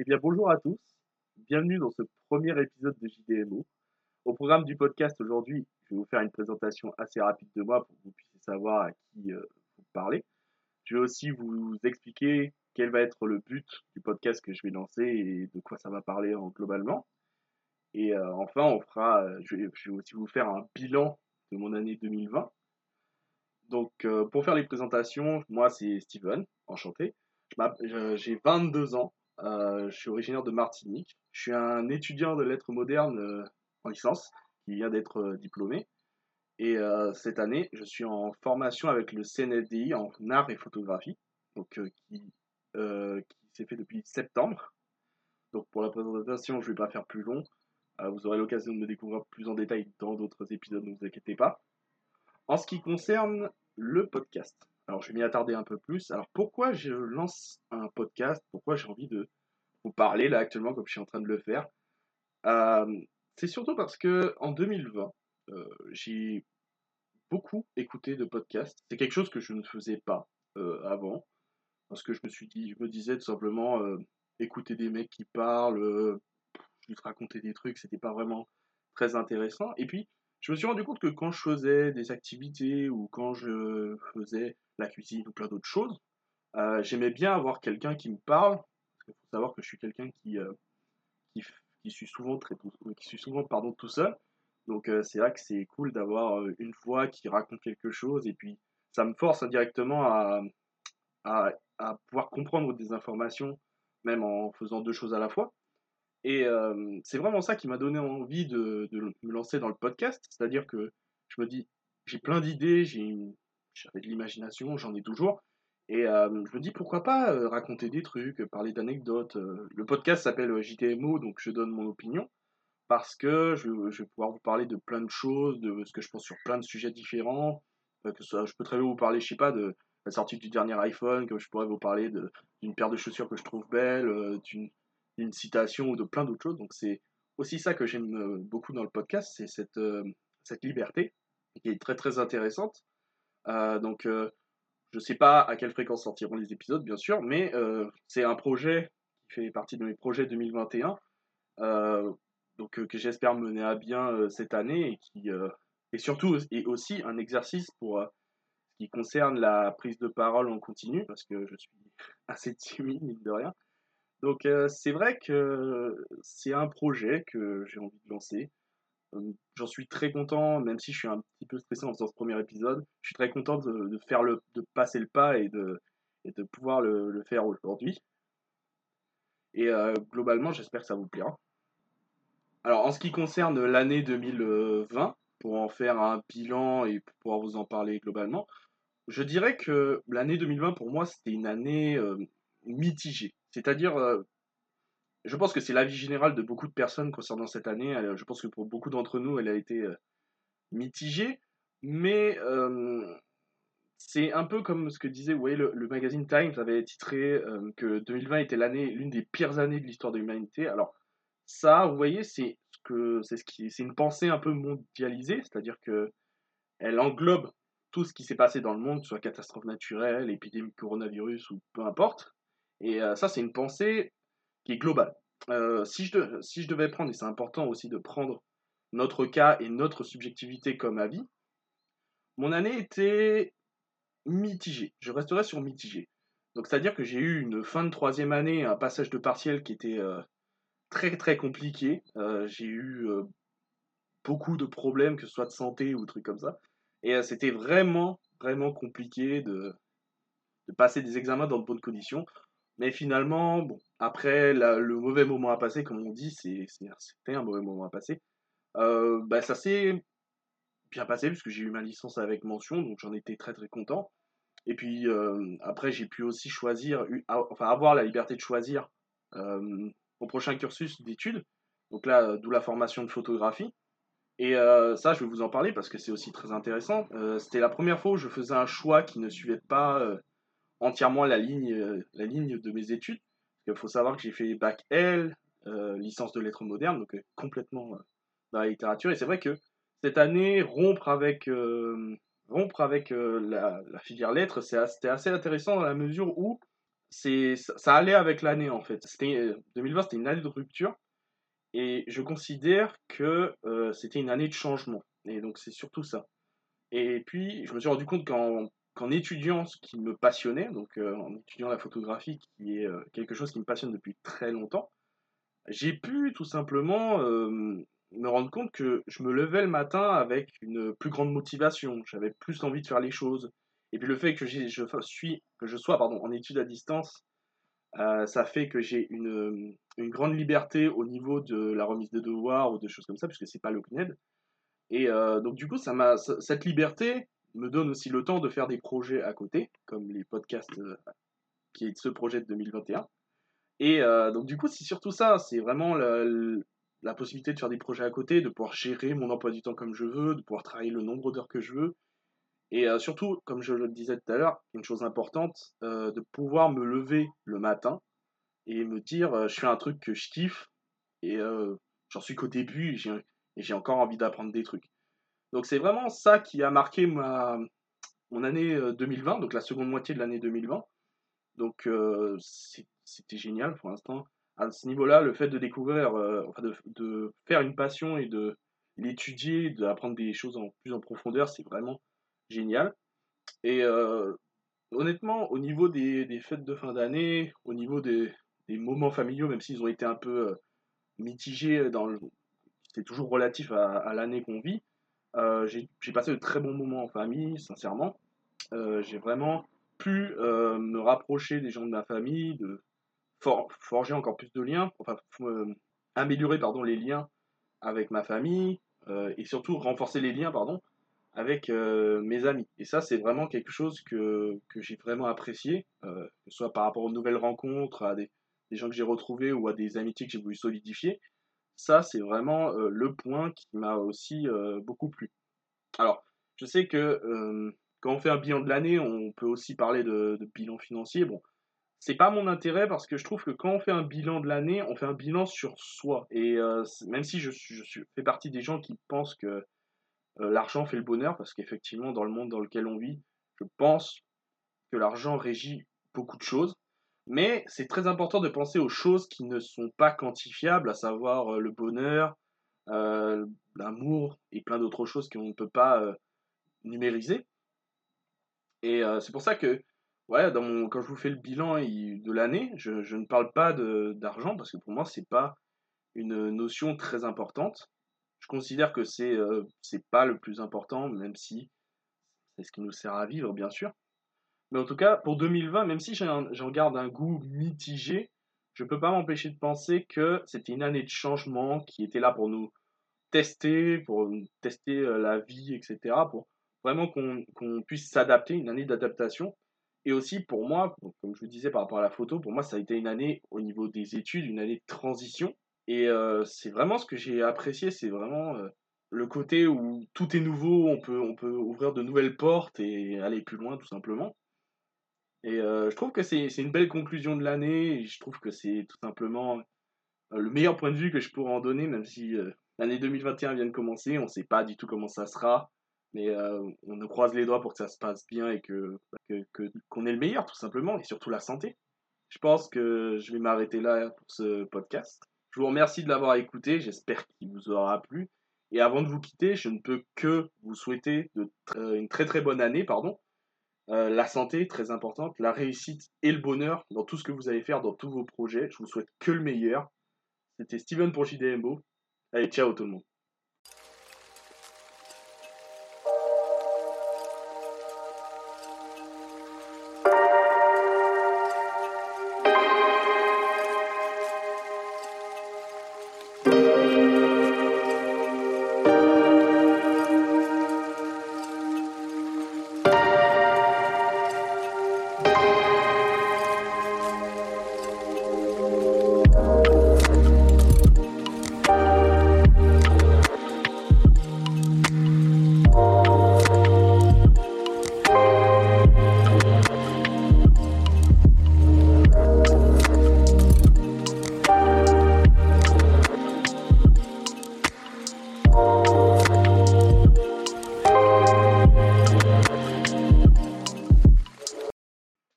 Eh bien, bonjour à tous. Bienvenue dans ce premier épisode de JDMO. Au programme du podcast aujourd'hui, je vais vous faire une présentation assez rapide de moi pour que vous puissiez savoir à qui euh, vous parlez. Je vais aussi vous expliquer quel va être le but du podcast que je vais lancer et de quoi ça va parler en, globalement. Et euh, enfin, on fera, euh, je, vais, je vais aussi vous faire un bilan de mon année 2020. Donc, pour faire les présentations, moi c'est Steven, enchanté. J'ai 22 ans, je suis originaire de Martinique. Je suis un étudiant de lettres modernes euh, en licence qui vient d'être euh, diplômé. Et euh, cette année, je suis en formation avec le CNFDI en art et photographie, donc euh, qui, euh, qui s'est fait depuis septembre. Donc pour la présentation, je ne vais pas faire plus long. Euh, vous aurez l'occasion de me découvrir plus en détail dans d'autres épisodes, ne vous inquiétez pas. En ce qui concerne le podcast, alors je vais m'y attarder un peu plus. Alors pourquoi je lance un podcast? Pourquoi j'ai envie de vous parler là actuellement comme je suis en train de le faire? Euh, C'est surtout parce que en 2020, euh, j'ai beaucoup écouté de podcasts. C'est quelque chose que je ne faisais pas euh, avant parce que je me je disais tout simplement écouter des mecs qui parlent, euh, juste raconter des trucs, c'était pas vraiment très intéressant. Et puis je me suis rendu compte que quand je faisais des activités ou quand je faisais la cuisine ou plein d'autres choses, euh, j'aimais bien avoir quelqu'un qui me parle. Qu'il faut savoir que je suis quelqu'un qui, euh, qui, suis souvent très tout, qui tout seul. Donc euh, c'est vrai que c'est cool d'avoir euh, une voix qui raconte quelque chose et puis ça me force indirectement à pouvoir comprendre des informations même en faisant deux choses à la fois. Et euh, c'est vraiment ça qui m'a donné envie de, de me lancer dans le podcast. C'est-à-dire que je me dis, j'ai plein d'idées, j'avais de l'imagination, j'en ai toujours. Et euh, je me dis, pourquoi pas euh, raconter des trucs, parler d'anecdotes. Le podcast s'appelle JTMO, donc je donne mon opinion. Parce que je, vais pouvoir vous parler de plein de choses, de ce que je pense sur plein de sujets différents. Que je peux très bien vous parler, je sais pas, de la sortie du dernier iPhone, comme je pourrais vous parler d'une paire de chaussures que je trouve belle, d'une d'une citation ou de plein d'autres choses. Donc c'est aussi ça que j'aime euh, beaucoup dans le podcast, c'est cette, euh, cette liberté qui est très très intéressante. Euh, donc je sais pas à quelle fréquence sortiront les épisodes, bien sûr, mais c'est un projet qui fait partie de mes projets 2021, euh, donc que j'espère mener à bien cette année et qui et surtout est aussi un exercice pour ce qui concerne la prise de parole en continu, parce que je suis assez timide, mine de rien. Donc euh, c'est vrai que c'est un projet que j'ai envie de lancer. Euh, J'en suis très content, même si je suis un petit peu stressé en faisant ce premier épisode. Je suis très content de, faire le, de passer le pas et de, et de pouvoir le, faire aujourd'hui. Et euh, globalement, j'espère que ça vous plaira. Alors en ce qui concerne l'année 2020, pour en faire un bilan et pour pouvoir vous en parler globalement, je dirais que l'année 2020 pour moi c'était une année mitigée. C'est-à-dire euh, je pense que c'est l'avis général de beaucoup de personnes concernant cette année. Je pense que pour beaucoup d'entre nous, elle a été euh, mitigée. Mais euh, c'est un peu comme ce que disait le, magazine Times avait titré que 2020 était l'année, l'une des pires années de l'histoire de l'humanité. Alors ça, vous voyez, c'est ce que c'est ce qui, c'est une pensée un peu mondialisée, c'est-à-dire que elle englobe tout ce qui s'est passé dans le monde, soit catastrophe naturelle, épidémie coronavirus ou peu importe. Et euh, ça, c'est une pensée qui est globale. Euh, si, je devais prendre, et c'est important aussi de prendre notre cas et notre subjectivité comme avis, mon année était mitigée. Je resterai sur mitigée. Donc c'est-à-dire que j'ai eu une fin de troisième année, un passage de partiel qui était euh, très très compliqué. J'ai eu beaucoup de problèmes, que ce soit de santé ou trucs comme ça. Et c'était vraiment vraiment compliqué de passer des examens dans de bonnes conditions. Mais finalement, bon, après le mauvais moment à passer, comme on dit, c'était un mauvais moment à passer. Euh, bah, ça s'est bien passé puisque j'ai eu ma licence avec mention, donc j'en étais très très content. Et puis euh, après, j'ai pu aussi choisir, enfin avoir la liberté de choisir euh, mon prochain cursus d'études. Donc là, euh, d'où la formation de photographie. Et ça, je vais vous en parler parce que c'est aussi très intéressant. C'était la première fois où je faisais un choix qui ne suivait pas entièrement la ligne, euh, la ligne de mes études. Qu'il faut savoir que j'ai fait bac L, euh, licence de lettres modernes, donc euh, complètement dans la littérature. Et c'est vrai que cette année, rompre avec, rompre avec la, filière lettres, c'était assez intéressant dans la mesure où c'est ça, allait avec l'année en fait. C'était 2020, c'était une année de rupture et je considère que c'était une année de changement. Et donc c'est surtout ça. Et puis je me suis rendu compte qu'en étudiant ce qui me passionnait, donc en étudiant la photographie, qui est quelque chose qui me passionne depuis très longtemps, j'ai pu tout simplement me rendre compte que je me levais le matin avec une plus grande motivation, j'avais plus envie de faire les choses. Et puis le fait que je, suis, que je sois pardon, en études à distance, euh, ça fait que j'ai une, grande liberté au niveau de la remise des devoirs ou de choses comme ça, puisque c'est pas le CNED. Et euh, donc du coup, ça cette liberté me donne aussi le temps de faire des projets à côté, comme les podcasts euh, qui est ce projet de 2021. Et donc du coup, c'est surtout ça, c'est vraiment la, possibilité de faire des projets à côté, de pouvoir gérer mon emploi du temps comme je veux, de pouvoir travailler le nombre d'heures que je veux, et euh, surtout, comme je le disais tout à l'heure, une chose importante, euh, de pouvoir me lever le matin et me dire, euh, je fais un truc que je kiffe et j'en suis qu'au début et j'ai encore envie d'apprendre des trucs. Donc c'est vraiment ça qui a marqué ma, mon année 2020, donc la seconde moitié de l'année 2020. Donc c'était génial pour l'instant. À ce niveau-là, le fait de découvrir, enfin de, de, faire une passion et de l'étudier, d'apprendre des choses en plus en profondeur, c'est vraiment génial. Et euh, honnêtement, au niveau des, fêtes de fin d'année, au niveau des, moments familiaux, même s'ils ont été un peu euh, mitigés, dans c'est toujours relatif à, l'année qu'on vit, euh, j'ai passé de très bons moments en famille, sincèrement. j'ai vraiment pu me rapprocher des gens de ma famille, de forger encore plus de liens, enfin améliorer pardon, les liens avec ma famille, et surtout renforcer les liens pardon, avec euh, mes amis. Et ça, c'est vraiment quelque chose que, que j'ai vraiment apprécié, euh, que ce soit par rapport aux nouvelles rencontres, à des gens que j'ai retrouvés ou à des amitiés que j'ai voulu solidifier. Ça, c'est vraiment le point qui m'a aussi beaucoup plu. Alors, je sais que quand on fait un bilan de l'année, on peut aussi parler de, bilan financier. Bon, c'est pas mon intérêt parce que je trouve que quand on fait un bilan de l'année, on fait un bilan sur soi. Et même si je, fais partie des gens qui pensent que l'argent fait le bonheur parce qu'effectivement, dans le monde dans lequel on vit, je pense que l'argent régit beaucoup de choses. Mais c'est très important de penser aux choses qui ne sont pas quantifiables, à savoir euh, le bonheur, euh, l'amour et plein d'autres choses qu'on ne peut pas numériser. Et c'est pour ça que, ouais, quand je vous fais le bilan de l'année, je, ne parle pas d'argent parce que pour moi, c'est pas une notion très importante je considère que c'est euh, c'est pas le plus important, même si c'est ce qui nous sert à vivre, bien sûr. Mais en tout cas, pour 2020, même si j'en garde un goût mitigé, je peux pas m'empêcher de penser que c'était une année de changement qui était là pour nous tester, pour tester euh, la vie, etc. Pour vraiment qu'on puisse s'adapter, une année d'adaptation. Et aussi pour moi, comme je vous disais par rapport à la photo, pour moi ça a été une année au niveau des études, une année de transition. Et euh, c'est vraiment ce que j'ai apprécié, c'est vraiment euh, le côté où tout est nouveau, on peut, on peut ouvrir de nouvelles portes et aller plus loin tout simplement. Et euh, je trouve que c'est une belle conclusion de l'année, je trouve que c'est tout simplement le meilleur point de vue que je pourrais en donner, même si l'année 2021 vient de commencer, on ne sait pas du tout comment ça sera, mais on nous croise les doigts pour que ça se passe bien et que qu'on ait le meilleur tout simplement, et surtout la santé. Je pense que je vais m'arrêter là pour ce podcast. Je vous remercie de l'avoir écouté, j'espère qu'il vous aura plu. Et avant de vous quitter, je ne peux que vous souhaiter une très très bonne année, pardon. Euh, la santé, très importante, la réussite et le bonheur dans tout ce que vous allez faire, dans tous vos projets. Je vous souhaite que le meilleur. C'était Steven pour JDMO. Allez, ciao tout le monde.